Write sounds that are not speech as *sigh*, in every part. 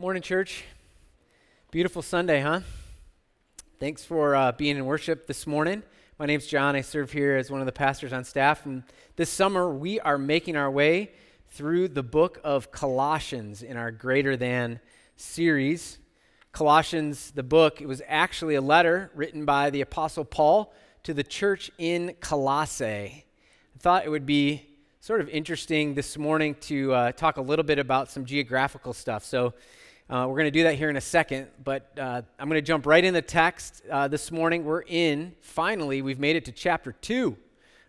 Morning, church. Beautiful Sunday, huh? Thanks for uh, being in worship this morning. My name's John. I serve here as one of the pastors on staff. And this summer, we are making our way through the book of Colossians in our Greater Than series. Colossians, the book, it was actually a letter written by the Apostle Paul to the church in Colossae. I thought it would be sort of interesting this morning to uh, talk a little bit about some geographical stuff. So, uh, we're going to do that here in a second, but uh, I'm going to jump right in the text uh, this morning. We're in, finally, we've made it to chapter 2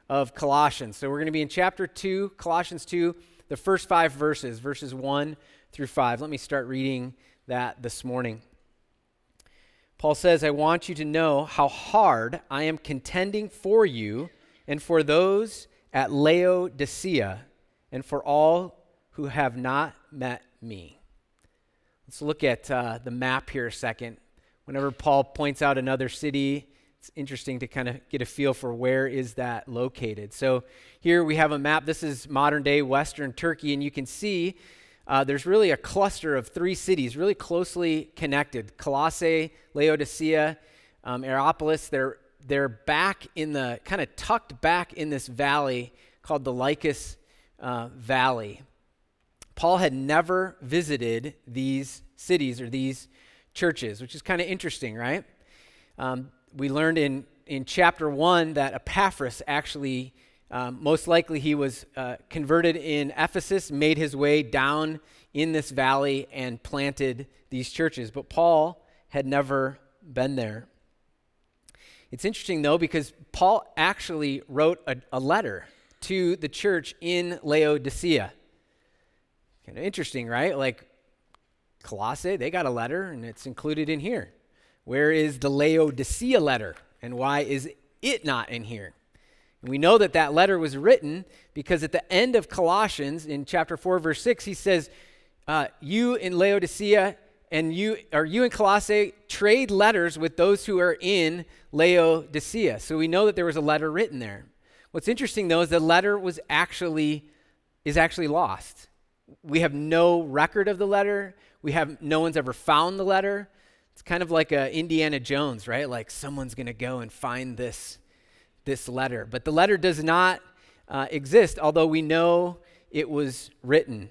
of Colossians. So we're going to be in chapter 2, Colossians 2, the first five verses, verses 1 through 5. Let me start reading that this morning. Paul says, I want you to know how hard I am contending for you and for those at Laodicea and for all who have not met me. Let's look at uh, the map here a second. Whenever Paul points out another city, it's interesting to kind of get a feel for where is that located. So here we have a map. This is modern day Western Turkey, and you can see uh, there's really a cluster of three cities, really closely connected: Colossae, Laodicea, um, Hierapolis. They're they're back in the kind of tucked back in this valley called the Lycus uh, Valley. Paul had never visited these cities or these churches, which is kind of interesting, right? Um, we learned in, in chapter one that Epaphras actually, um, most likely, he was uh, converted in Ephesus, made his way down in this valley, and planted these churches. But Paul had never been there. It's interesting, though, because Paul actually wrote a, a letter to the church in Laodicea. Kind of interesting, right? Like Colossae, they got a letter and it's included in here. Where is the Laodicea letter and why is it not in here? And we know that that letter was written because at the end of Colossians in chapter 4 verse 6 he says uh, you in Laodicea and you or you in Colossae trade letters with those who are in Laodicea. So we know that there was a letter written there. What's interesting though is the letter was actually is actually lost we have no record of the letter. We have no one's ever found the letter. It's kind of like a Indiana Jones, right? Like someone's going to go and find this this letter, but the letter does not uh, exist, although we know it was written.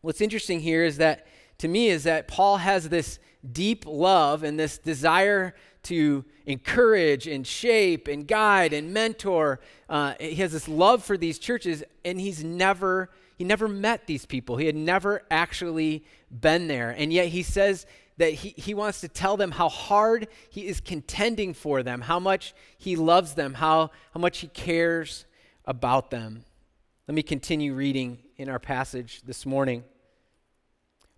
What's interesting here is that to me is that Paul has this deep love and this desire to encourage and shape and guide and mentor. Uh, he has this love for these churches, and he's never he never met these people. He had never actually been there. And yet he says that he, he wants to tell them how hard he is contending for them, how much he loves them, how, how much he cares about them. Let me continue reading in our passage this morning.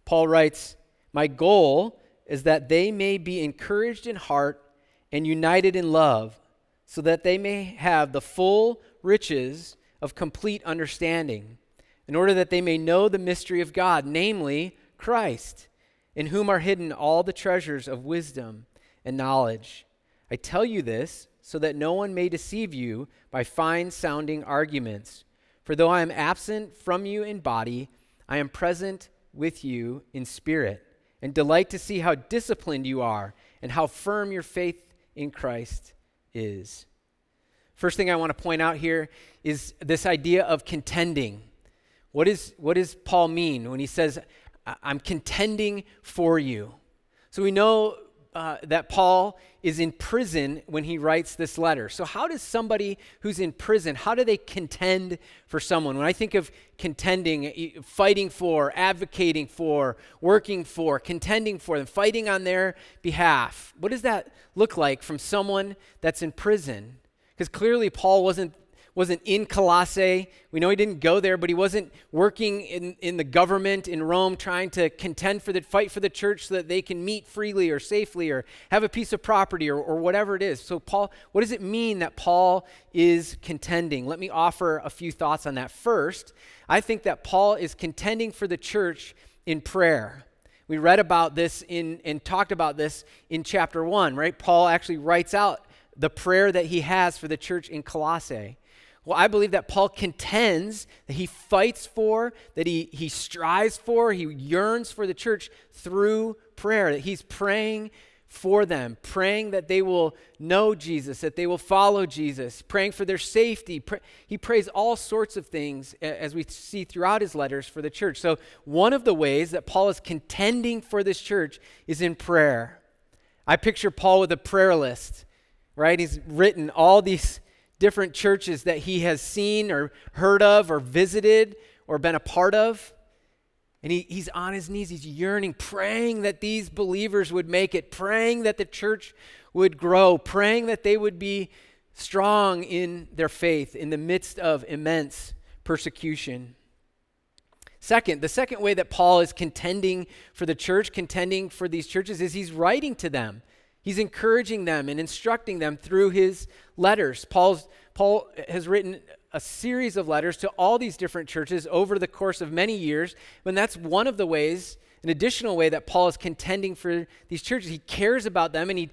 Paul writes, My goal is that they may be encouraged in heart and united in love, so that they may have the full riches of complete understanding in order that they may know the mystery of God, namely Christ, in whom are hidden all the treasures of wisdom and knowledge. I tell you this so that no one may deceive you by fine sounding arguments. For though I am absent from you in body, I am present with you in spirit, and delight to see how disciplined you are and how firm your faith in Christ is. First thing I want to point out here is this idea of contending. What, is, what does Paul mean when he says, I'm contending for you? So we know uh, that Paul is in prison when he writes this letter. So, how does somebody who's in prison, how do they contend for someone? When I think of contending, fighting for, advocating for, working for, contending for them, fighting on their behalf, what does that look like from someone that's in prison? Because clearly, Paul wasn't wasn't in Colossae. We know he didn't go there, but he wasn't working in, in the government in Rome trying to contend for the fight for the church so that they can meet freely or safely or have a piece of property or, or whatever it is. So, Paul, what does it mean that Paul is contending? Let me offer a few thoughts on that. First, I think that Paul is contending for the church in prayer. We read about this in and talked about this in chapter one, right? Paul actually writes out the prayer that he has for the church in Colossae. Well, I believe that Paul contends, that he fights for, that he, he strives for, he yearns for the church through prayer, that he's praying for them, praying that they will know Jesus, that they will follow Jesus, praying for their safety. He prays all sorts of things as we see throughout his letters for the church. So, one of the ways that Paul is contending for this church is in prayer. I picture Paul with a prayer list, right? He's written all these different churches that he has seen or heard of or visited or been a part of. And he, he's on his knees, he's yearning, praying that these believers would make it, praying that the church would grow, praying that they would be strong in their faith in the midst of immense persecution. Second, the second way that Paul is contending for the church, contending for these churches, is he's writing to them. He's encouraging them and instructing them through his letters. Paul's, Paul has written a series of letters to all these different churches over the course of many years. And that's one of the ways, an additional way that Paul is contending for these churches. He cares about them and he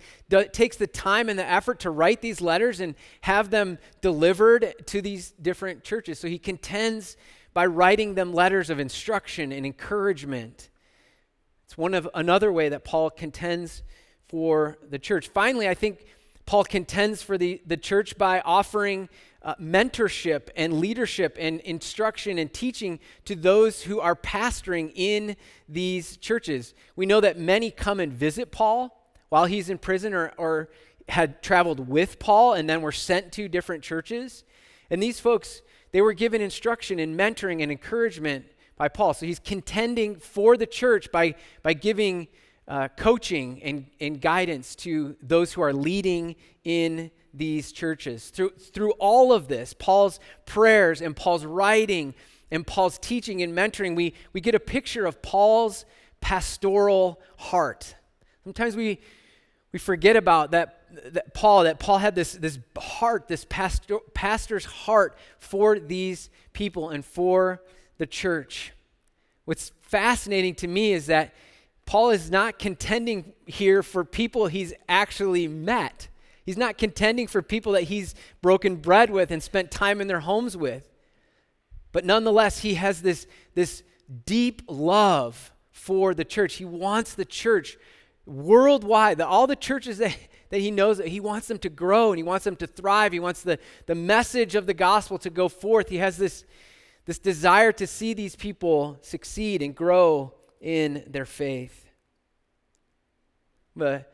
takes the time and the effort to write these letters and have them delivered to these different churches. So he contends by writing them letters of instruction and encouragement. It's one of another way that Paul contends for the church. Finally, I think Paul contends for the, the church by offering uh, mentorship and leadership and instruction and teaching to those who are pastoring in these churches. We know that many come and visit Paul while he's in prison or, or had traveled with Paul and then were sent to different churches. And these folks, they were given instruction and mentoring and encouragement by Paul. So he's contending for the church by, by giving uh, coaching and, and guidance to those who are leading in these churches. Through, through all of this, Paul's prayers and Paul's writing and Paul's teaching and mentoring, we, we get a picture of Paul's pastoral heart. Sometimes we, we forget about that, that Paul, that Paul had this, this heart, this pastor, pastor's heart for these people and for the church. What's fascinating to me is that Paul is not contending here for people he's actually met. He's not contending for people that he's broken bread with and spent time in their homes with. But nonetheless, he has this, this deep love for the church. He wants the church worldwide, the, all the churches that, *laughs* that he knows, that he wants them to grow and he wants them to thrive. He wants the, the message of the gospel to go forth. He has this, this desire to see these people succeed and grow in their faith. The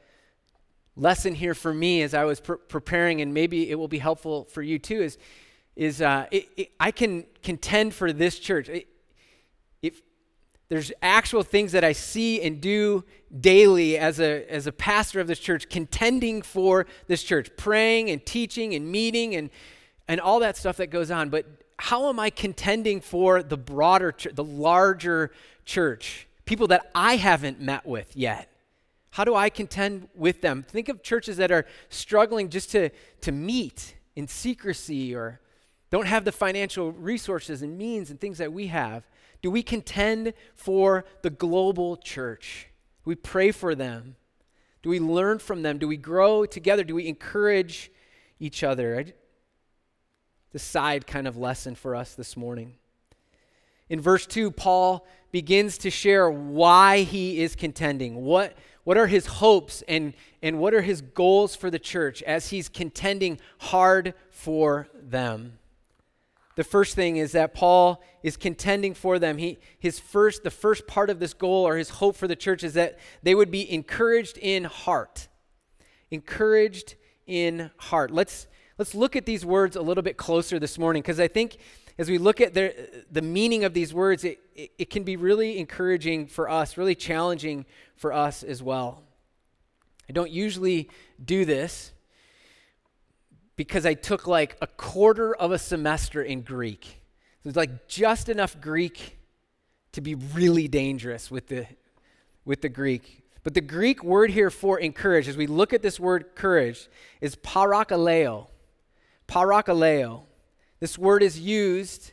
lesson here for me as I was pre- preparing, and maybe it will be helpful for you too, is, is uh, it, it, I can contend for this church. It, if there's actual things that I see and do daily as a, as a pastor of this church, contending for this church, praying and teaching and meeting and, and all that stuff that goes on. But how am I contending for the broader, the larger church? People that I haven't met with yet. How do I contend with them? Think of churches that are struggling just to, to meet in secrecy or don't have the financial resources and means and things that we have. Do we contend for the global church? Do we pray for them? Do we learn from them? Do we grow together? Do we encourage each other? The side kind of lesson for us this morning. In verse 2, Paul begins to share why he is contending. What, what are his hopes and, and what are his goals for the church as he's contending hard for them? The first thing is that Paul is contending for them. He, his first, the first part of this goal or his hope for the church is that they would be encouraged in heart. Encouraged in heart. Let's, let's look at these words a little bit closer this morning because I think as we look at the, the meaning of these words, it, it, it can be really encouraging for us, really challenging for us as well. I don't usually do this because I took like a quarter of a semester in Greek. It was like just enough Greek to be really dangerous with the, with the Greek. But the Greek word here for encourage, as we look at this word courage, is parakaleo. Parakaleo. This word is used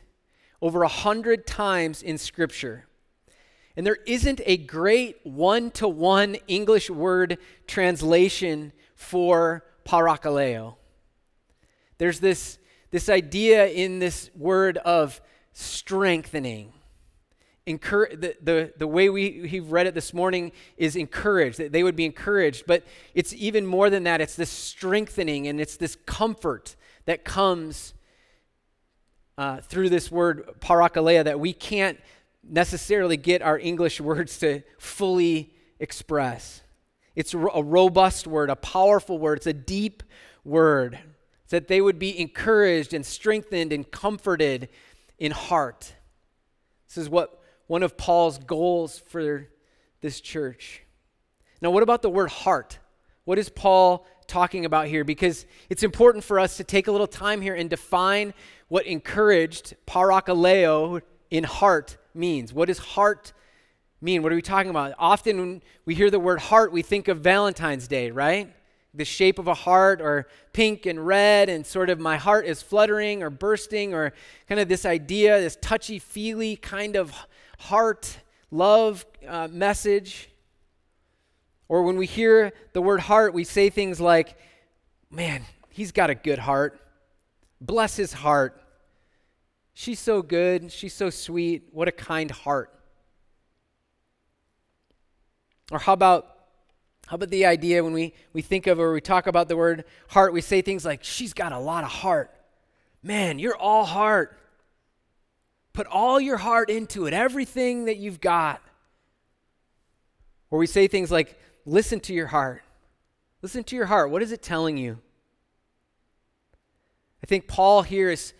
over a hundred times in Scripture. And there isn't a great one to one English word translation for parakaleo. There's this, this idea in this word of strengthening. The, the, the way we, we've read it this morning is encouraged, that they would be encouraged. But it's even more than that. It's this strengthening and it's this comfort that comes uh, through this word parakaleo that we can't necessarily get our English *laughs* words to fully express. It's a robust word, a powerful word, it's a deep word. It's that they would be encouraged and strengthened and comforted in heart. This is what one of Paul's goals for this church. Now, what about the word heart? What is Paul talking about here? Because it's important for us to take a little time here and define what encouraged, parakaleo, in heart means. What does heart mean? What are we talking about? Often when we hear the word heart, we think of Valentine's Day, right? The shape of a heart, or pink and red, and sort of my heart is fluttering or bursting, or kind of this idea, this touchy feely kind of heart love uh, message. Or when we hear the word heart, we say things like, man, he's got a good heart. Bless his heart. She's so good. She's so sweet. What a kind heart. Or how about how about the idea when we, we think of or we talk about the word heart, we say things like, she's got a lot of heart. Man, you're all heart. Put all your heart into it, everything that you've got. Or we say things like, listen to your heart. Listen to your heart. What is it telling you? I think Paul here is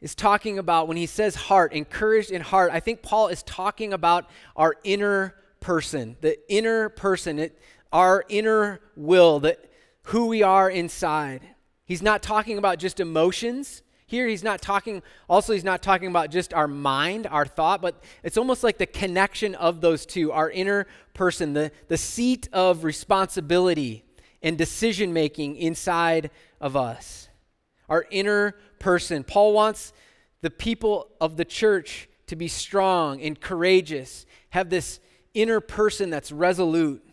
is talking about when he says heart, encouraged in heart, I think Paul is talking about our inner person, the inner person, it, our inner will, that who we are inside. He's not talking about just emotions. Here he's not talking also he's not talking about just our mind, our thought, but it's almost like the connection of those two, our inner person, the, the seat of responsibility and decision making inside of us. Our inner person. Paul wants the people of the church to be strong and courageous, have this inner person that's resolute,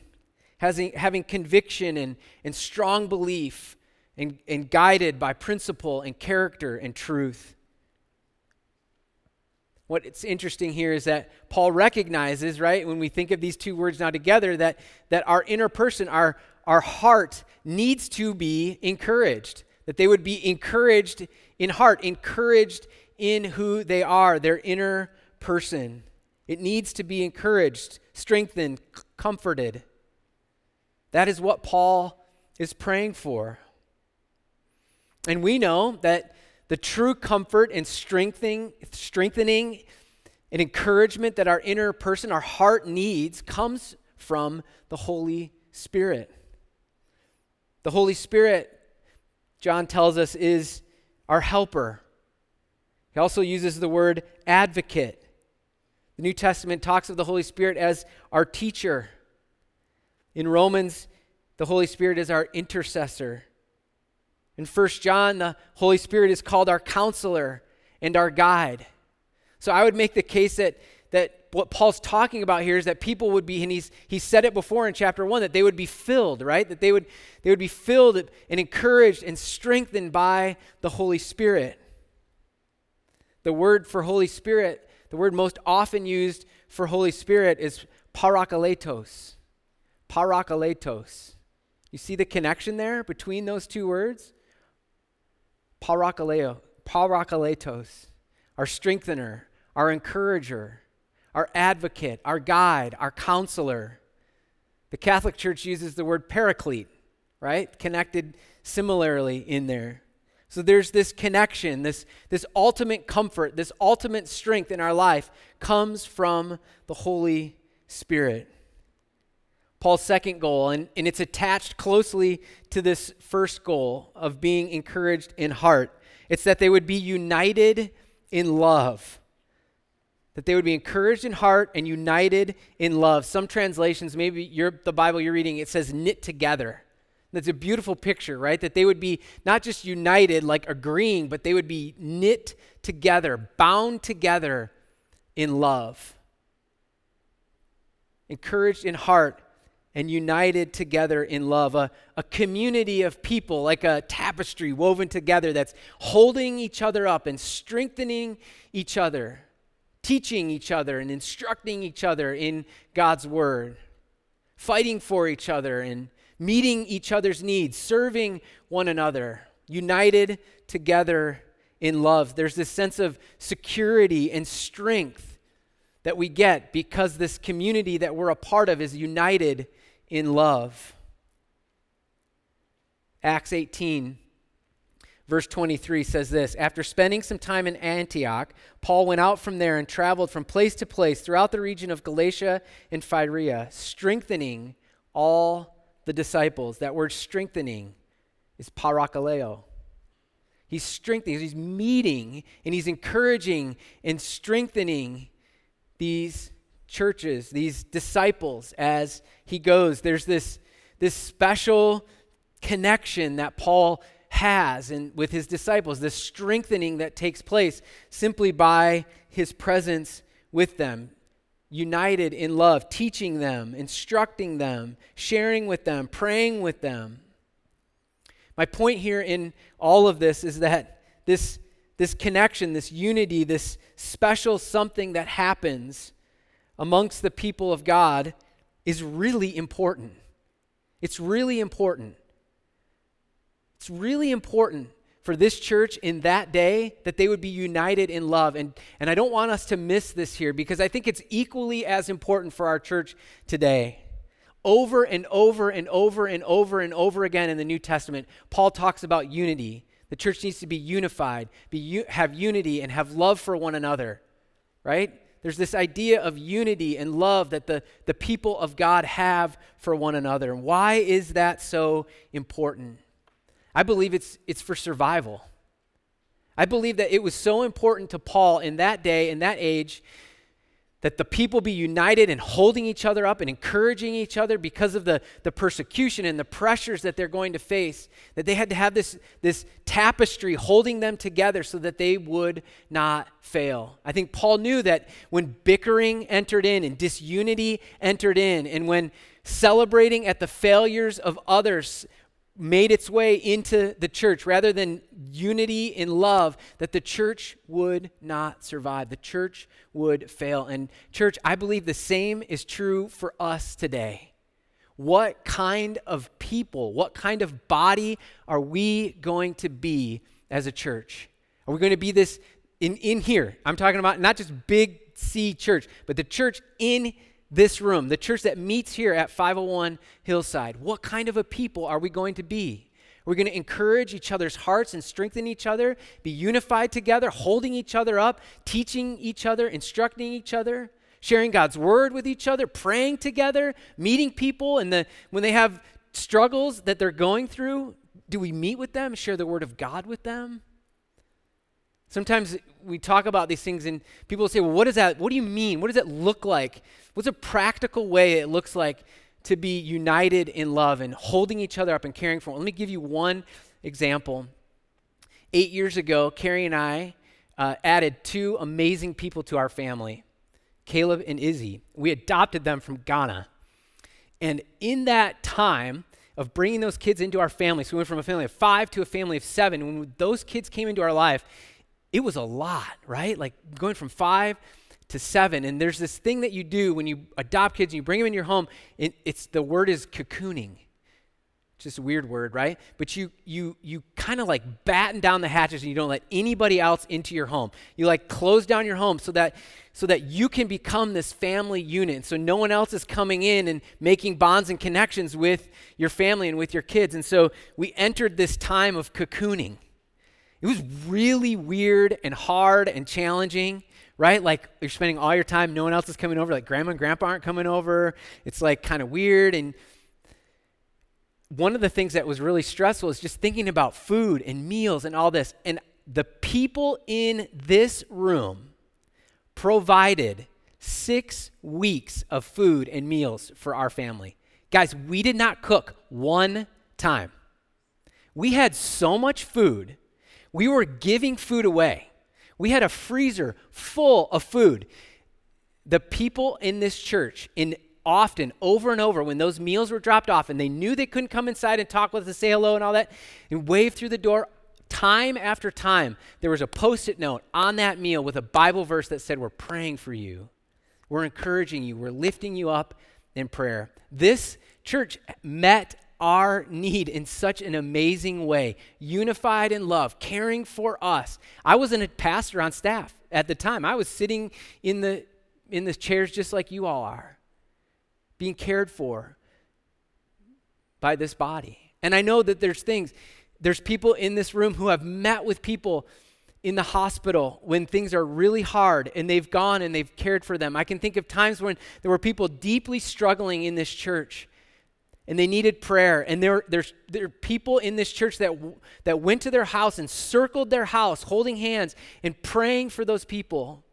having, having conviction and, and strong belief, and, and guided by principle and character and truth. What's interesting here is that Paul recognizes, right, when we think of these two words now together, that, that our inner person, our, our heart, needs to be encouraged that they would be encouraged in heart, encouraged in who they are, their inner person. It needs to be encouraged, strengthened, comforted. That is what Paul is praying for. And we know that the true comfort and strengthening, strengthening and encouragement that our inner person, our heart needs, comes from the Holy Spirit. The Holy Spirit John tells us, is our helper. He also uses the word advocate. The New Testament talks of the Holy Spirit as our teacher. In Romans, the Holy Spirit is our intercessor. In 1 John, the Holy Spirit is called our counselor and our guide. So I would make the case that, that what Paul's talking about here is that people would be, and he's he said it before in chapter one, that they would be filled, right? That they would they would be filled and encouraged and strengthened by the Holy Spirit. The word for Holy Spirit, the word most often used for Holy Spirit is parakletos. Parakletos. You see the connection there between those two words? Parakaleo, parakletos, our strengthener, our encourager our advocate, our guide, our counselor. The Catholic Church uses the word paraclete, right? Connected similarly in there. So there's this connection, this, this ultimate comfort, this ultimate strength in our life comes from the Holy Spirit. Paul's second goal, and, and it's attached closely to this first goal of being encouraged in heart. It's that they would be united in love that they would be encouraged in heart and united in love. Some translations, maybe the Bible you're reading, it says knit together. That's a beautiful picture, right? That they would be not just united, like agreeing, but they would be knit together, bound together in love. Encouraged in heart and united together in love, a, a community of people like a tapestry woven together that's holding each other up and strengthening each other, teaching each other and instructing each other in God's word, fighting for each other and meeting each other's needs, serving one another, united together in love. There's this sense of security and strength that we get because this community that we're a part of is united in love. Acts 18, verse 23 says this After spending some time in Antioch, Paul went out from there and traveled from place to place throughout the region of Galatia and Phrygia, strengthening all the disciples. That word strengthening is parakaleo. He's strengthening, he's meeting, and he's encouraging and strengthening these churches, these disciples, as he goes. There's this, this special connection that Paul has and with his disciples, this strengthening that takes place simply by his presence with them, united in love, teaching them, instructing them, sharing with them, praying with them. My point here in all of this is that this, this connection, this unity, this special something that happens amongst the people of God is really important. It's really important. It's really important for this church in that day that they would be united in love. And, and I don't want us to miss this here because I think it's equally as important for our church today. Over and over and over and over and over again in the New Testament, Paul talks about unity. The church needs to be unified, be, have unity, and have love for one another, right? There's this idea of unity and love that the, the people of God have for one another. And why is that so important? I believe it's, it's for survival. I believe that it was so important to Paul in that day, in that age, that the people be united and holding each other up and encouraging each other because of the, the persecution and the pressures that they're going to face, that they had to have this, this tapestry holding them together so that they would not fail. I think Paul knew that when bickering entered in and disunity entered in, and when celebrating at the failures of others made its way into the church rather than unity in love, that the church would not survive. The church would fail. And, church, I believe the same is true for us today. What kind of people, what kind of body are we going to be as a church? Are we going to be this in, in here? I'm talking about not just big C church, but the church in this room, the church that meets here at 501 Hillside, what kind of a people are we going to be? We're going to encourage each other's hearts and strengthen each other, be unified together, holding each other up, teaching each other, instructing each other, sharing God's word with each other, praying together, meeting people, and the, when they have struggles that they're going through, do we meet with them, share the word of God with them? Sometimes we talk about these things and people say, well, what does that, what do you mean? What does it look like? What's a practical way it looks like to be united in love and holding each other up and caring for? Them? Let me give you one example. Eight years ago, Carrie and I uh, added two amazing people to our family, Caleb and Izzy. We adopted them from Ghana. And in that time, of bringing those kids into our family. So we went from a family of five to a family of seven. When those kids came into our life, it was a lot, right? Like going from five to seven. And there's this thing that you do when you adopt kids and you bring them in your home. It, it's the word is cocooning. Just a weird word, right? But you you you kind of like batten down the hatches and you don't let anybody else into your home. You like close down your home so that so that you can become this family unit. So no one else is coming in and making bonds and connections with your family and with your kids. And so we entered this time of cocooning. It was really weird and hard and challenging, right? Like you're spending all your time, no one else is coming over, like grandma and grandpa aren't coming over. It's like kind of weird. And one of the things that was really stressful is just thinking about food and meals and all this. And the people in this room provided six weeks of food and meals for our family. Guys, we did not cook one time. We had so much food we were giving food away. We had a freezer full of food. The people in this church, in often, over and over, when those meals were dropped off and they knew they couldn't come inside and talk with us, say hello and all that, and wave through the door, time after time, there was a post it note on that meal with a Bible verse that said, We're praying for you. We're encouraging you. We're lifting you up in prayer. This church met our need in such an amazing way, unified in love, caring for us. I wasn't a pastor on staff at the time. I was sitting in the in the chairs just like you all are, being cared for by this body. And I know that there's things, there's people in this room who have met with people in the hospital when things are really hard and they've gone and they've cared for them. I can think of times when there were people deeply struggling in this church and they needed prayer. And there, there's, there are people in this church that, that went to their house and circled their house, holding hands and praying for those people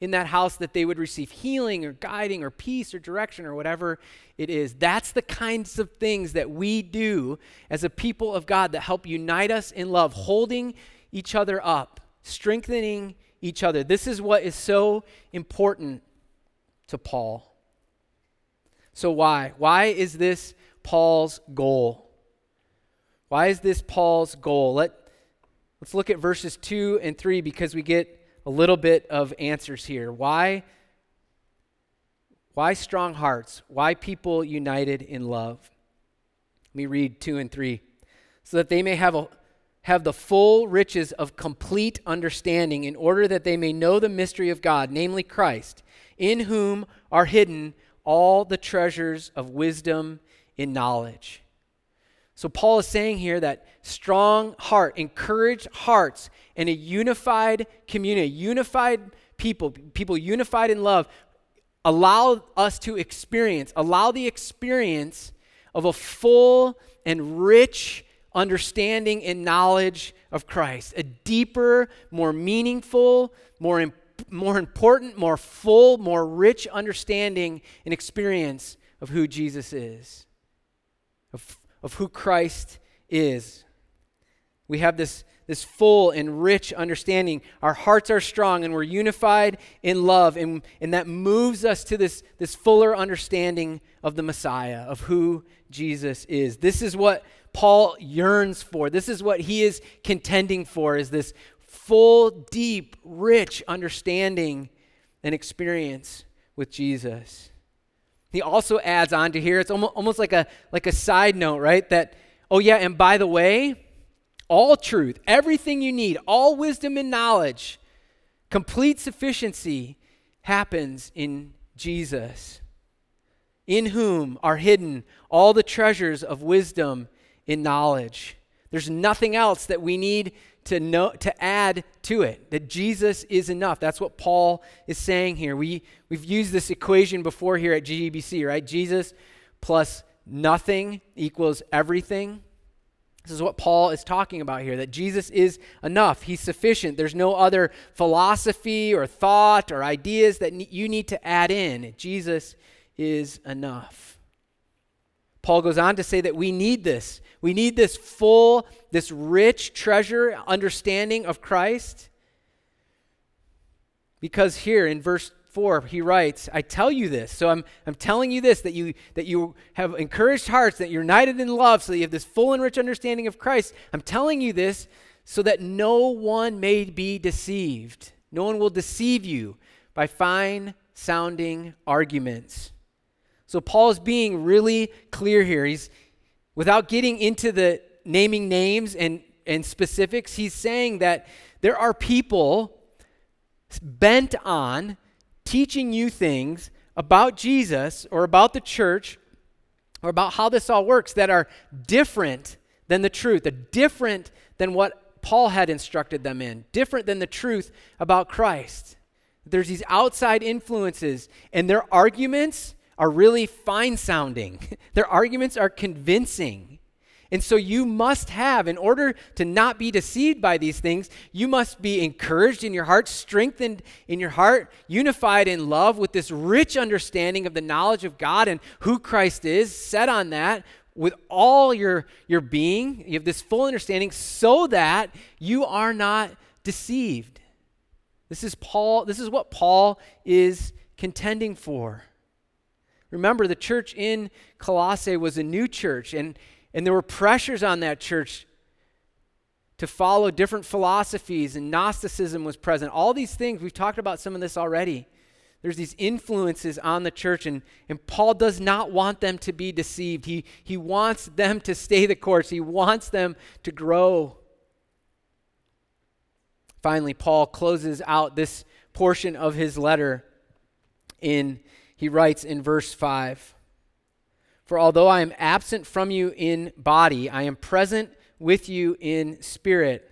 in that house that they would receive healing or guiding or peace or direction or whatever it is. That's the kinds of things that we do as a people of God that help unite us in love, holding each other up, strengthening each other. This is what is so important to Paul. So, why? Why is this Paul's goal? Why is this Paul's goal? Let, let's look at verses 2 and 3 because we get a little bit of answers here. Why? Why strong hearts? Why people united in love? Let me read 2 and 3. So that they may have, a, have the full riches of complete understanding, in order that they may know the mystery of God, namely Christ, in whom are hidden all the treasures of wisdom in knowledge. So, Paul is saying here that strong heart, encouraged hearts, and a unified community, unified people, people unified in love, allow us to experience, allow the experience of a full and rich understanding and knowledge of Christ, a deeper, more meaningful, more, imp- more important, more full, more rich understanding and experience of who Jesus is, of of who Christ is. We have this, this full and rich understanding. Our hearts are strong and we're unified in love, and, and that moves us to this, this fuller understanding of the Messiah, of who Jesus is. This is what Paul yearns for. This is what he is contending for, is this full, deep, rich understanding and experience with Jesus. He also adds on to here, it's almost, like, a, like a side note, right? That, oh, yeah, and by the way, all truth, everything you need, all wisdom and knowledge, complete sufficiency happens in Jesus, in whom are hidden all the treasures of wisdom and knowledge. There's nothing else that we need to know to add to it that Jesus is enough. That's what Paul is saying here. We we've used this equation before here at GEBC, right? Jesus plus nothing equals everything. This is what Paul is talking about here that Jesus is enough. He's sufficient. There's no other philosophy or thought or ideas that you need to add in. Jesus is enough. Paul goes on to say that we need this. We need this full, this rich treasure understanding of Christ. Because here in verse 4 he writes i tell you this so i'm, I'm telling you this that you that you have encouraged hearts that you're united in love so that you have this full and rich understanding of christ i'm telling you this so that no one may be deceived no one will deceive you by fine sounding arguments so Paul's being really clear here. He's without getting into the naming names and, and specifics, he's saying that there are people bent on teaching you things about Jesus or about the church or about how this all works that are different than the truth, are different than what Paul had instructed them in, different than the truth about Christ. There's these outside influences, and their arguments are really fine sounding, *laughs* their arguments are convincing. And so you must have, in order to not be deceived by these things, you must be encouraged in your heart, strengthened in your heart, unified in love with this rich understanding of the knowledge of God and who Christ is, set on that with all your, your being. You have this full understanding so that you are not deceived. This is Paul, this is what Paul is contending for. Remember, the church in Colossae was a new church, and, and there were pressures on that church to follow different philosophies, and Gnosticism was present. All these things, we've talked about some of this already. There's these influences on the church, and, and Paul does not want them to be deceived. He, he wants them to stay the course, he wants them to grow. Finally, Paul closes out this portion of his letter in he writes in verse 5 For although I am absent from you in body, I am present with you in spirit,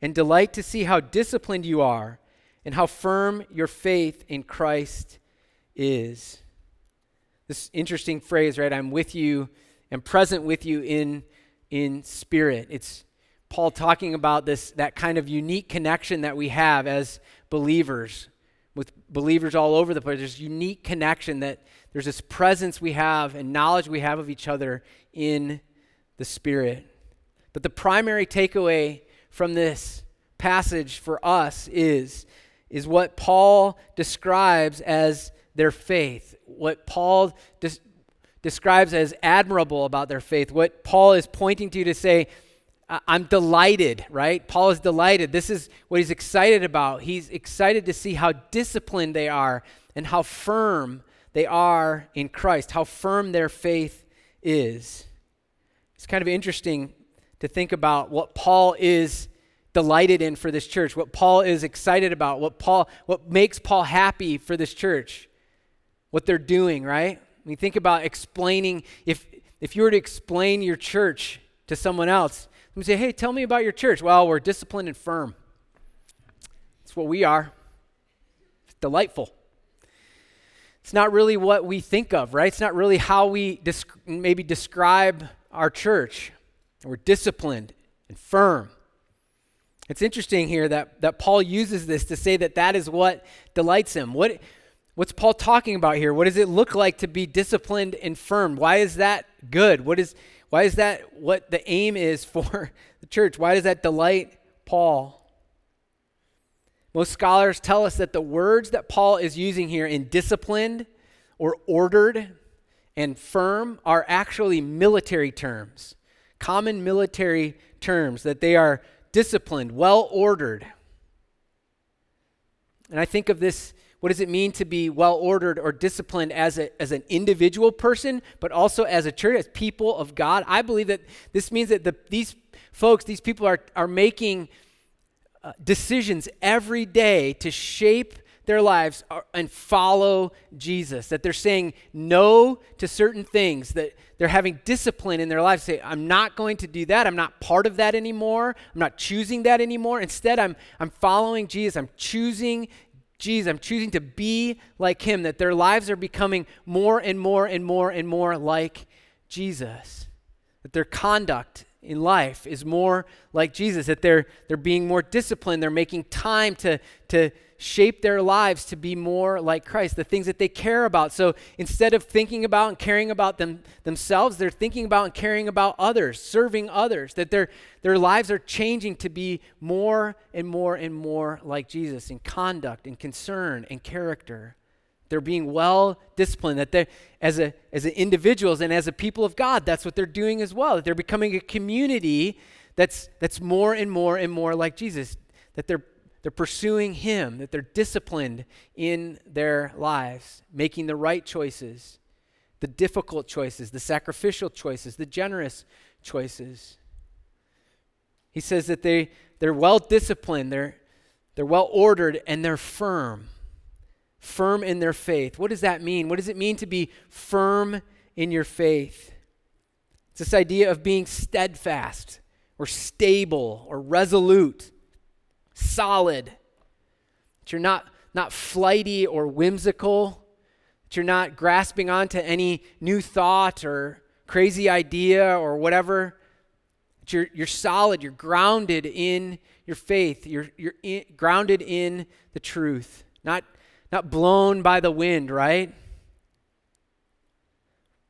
and delight to see how disciplined you are and how firm your faith in Christ is. This interesting phrase, right? I'm with you and present with you in, in spirit. It's Paul talking about this that kind of unique connection that we have as believers with believers all over the place. There's unique connection that there's this presence we have and knowledge we have of each other in the Spirit. But the primary takeaway from this passage for us is, is what Paul describes as their faith, what Paul des- describes as admirable about their faith, what Paul is pointing to to say, I'm delighted, right? Paul is delighted. This is what he's excited about. He's excited to see how disciplined they are and how firm they are in Christ, how firm their faith is. It's kind of interesting to think about what Paul is delighted in for this church, what Paul is excited about, what Paul what makes Paul happy for this church, what they're doing, right? We think about explaining if if you were to explain your church to someone else, say, hey, tell me about your church. Well, we're disciplined and firm. That's what we are. It's delightful. It's not really what we think of, right? It's not really how we maybe describe our church. We're disciplined and firm. It's interesting here that, that Paul uses this to say that that is what delights him. What, what's Paul talking about here? What does it look like to be disciplined and firm? Why is that good? What is, why is that what the aim is *laughs* for the church? Why does that delight Paul? Most scholars tell us that the words that Paul is using here in disciplined or ordered and firm are actually military terms, common military terms, that they are disciplined, well ordered. And I think of this what does it mean to be well ordered or disciplined as, a, as an individual person, but also as a church, as people of God? I believe that this means that the, these folks, these people are, are making uh, decisions every day to shape their lives and follow Jesus. That they're saying no to certain things, that they're having discipline in their lives. Say, I'm not going to do that. I'm not part of that anymore. I'm not choosing that anymore. Instead, I'm, I'm following Jesus. I'm choosing Jesus, I'm choosing to be like him, that their lives are becoming more and more and more and more like Jesus. That their conduct in life is more like Jesus, that they're, they're being more disciplined, they're making time to, to shape their lives to be more like Christ, the things that they care about. So instead of thinking about and caring about them themselves, they're thinking about and caring about others, serving others, that their, their lives are changing to be more and more and more like Jesus in conduct and concern and character. They're being well disciplined, that they're, as, a, as individuals and as a people of God, that's what they're doing as well. That they're becoming a community that's, that's more and more and more like Jesus, that they're they're pursuing Him, that they're disciplined in their lives, making the right choices, the difficult choices, the sacrificial choices, the generous choices. He says that they, they're well disciplined, they're, they're well ordered, and they're firm. Firm in their faith. What does that mean? What does it mean to be firm in your faith? It's this idea of being steadfast or stable or resolute solid, that you're not, not flighty or whimsical, that you're not grasping onto any new thought or crazy idea or whatever. That you're, you're solid, you're grounded in your faith, you're, you're in, grounded in the truth, not, not blown by the wind, right?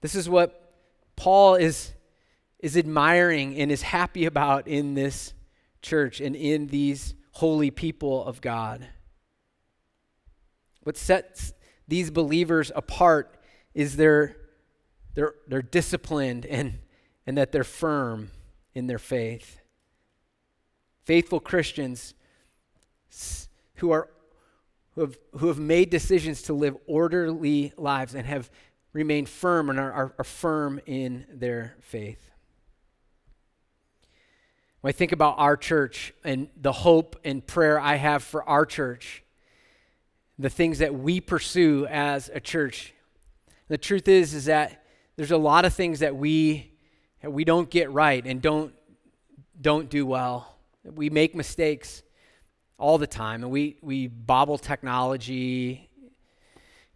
This is what Paul is, is admiring and is happy about in this church and in these holy people of God. What sets these believers apart is they're, they're, they're disciplined and, and that they're firm in their faith. Faithful Christians who, are, who, have, who have made decisions to live orderly lives and have remained firm and are, are, are firm in their faith. When I think about our church and the hope and prayer I have for our church, the things that we pursue as a church, the truth is is that there's a lot of things that we that we don't get right and don't don't do well. We make mistakes all the time, and we we bobble technology.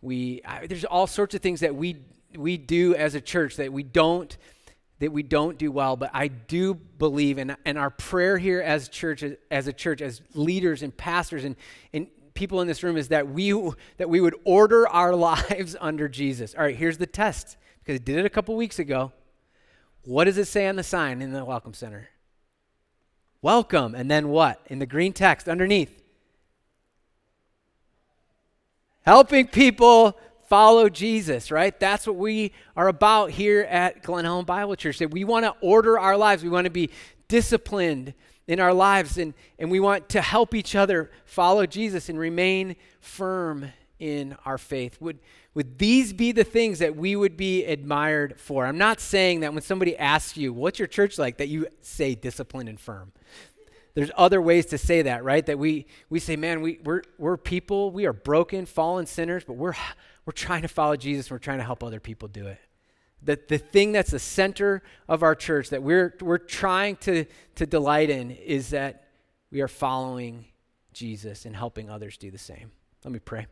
We I, there's all sorts of things that we we do as a church that we don't that we don't do well, but I do believe, and, and our prayer here as church, as a church, as leaders and pastors and, and people in this room is that we that we would order our *laughs* lives under Jesus. All right, here's the test because I did it a couple weeks ago. What does it say on the sign in the welcome center? Welcome, and then what? In the green text underneath. Helping people follow Jesus, right? That's what we are about here at Glen Helen Bible Church. That we want to order our lives. We want to be disciplined in our lives and, and we want to help each other follow Jesus and remain firm in our faith. Would, would these be the things that we would be admired for? I'm not saying that when somebody asks you, what's your church like, that you say disciplined and firm. There's other ways to say that, right? That we, we say, man, we, we're, we're people, we are broken, fallen sinners, but we're, we're trying to follow Jesus. and We're trying to help other people do it. The, the thing that's the center of our church that we're, we're trying to, to delight in is that we are following Jesus and helping others do the same. Let me pray.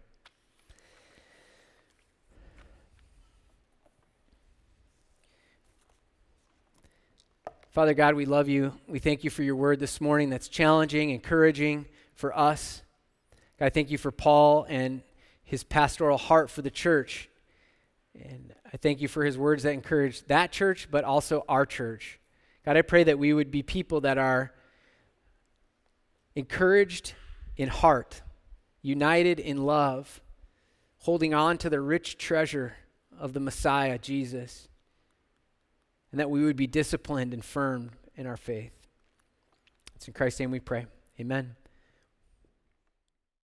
Father God, we love you. We thank you for your word this morning that's challenging, encouraging for us. God, I thank you for Paul and his pastoral heart for the church. And I thank you for his words that encourage that church, but also our church. God, I pray that we would be people that are encouraged in heart, united in love, holding on to the rich treasure of the Messiah, Jesus, and that we would be disciplined and firm in our faith. It's in Christ's name we pray. Amen.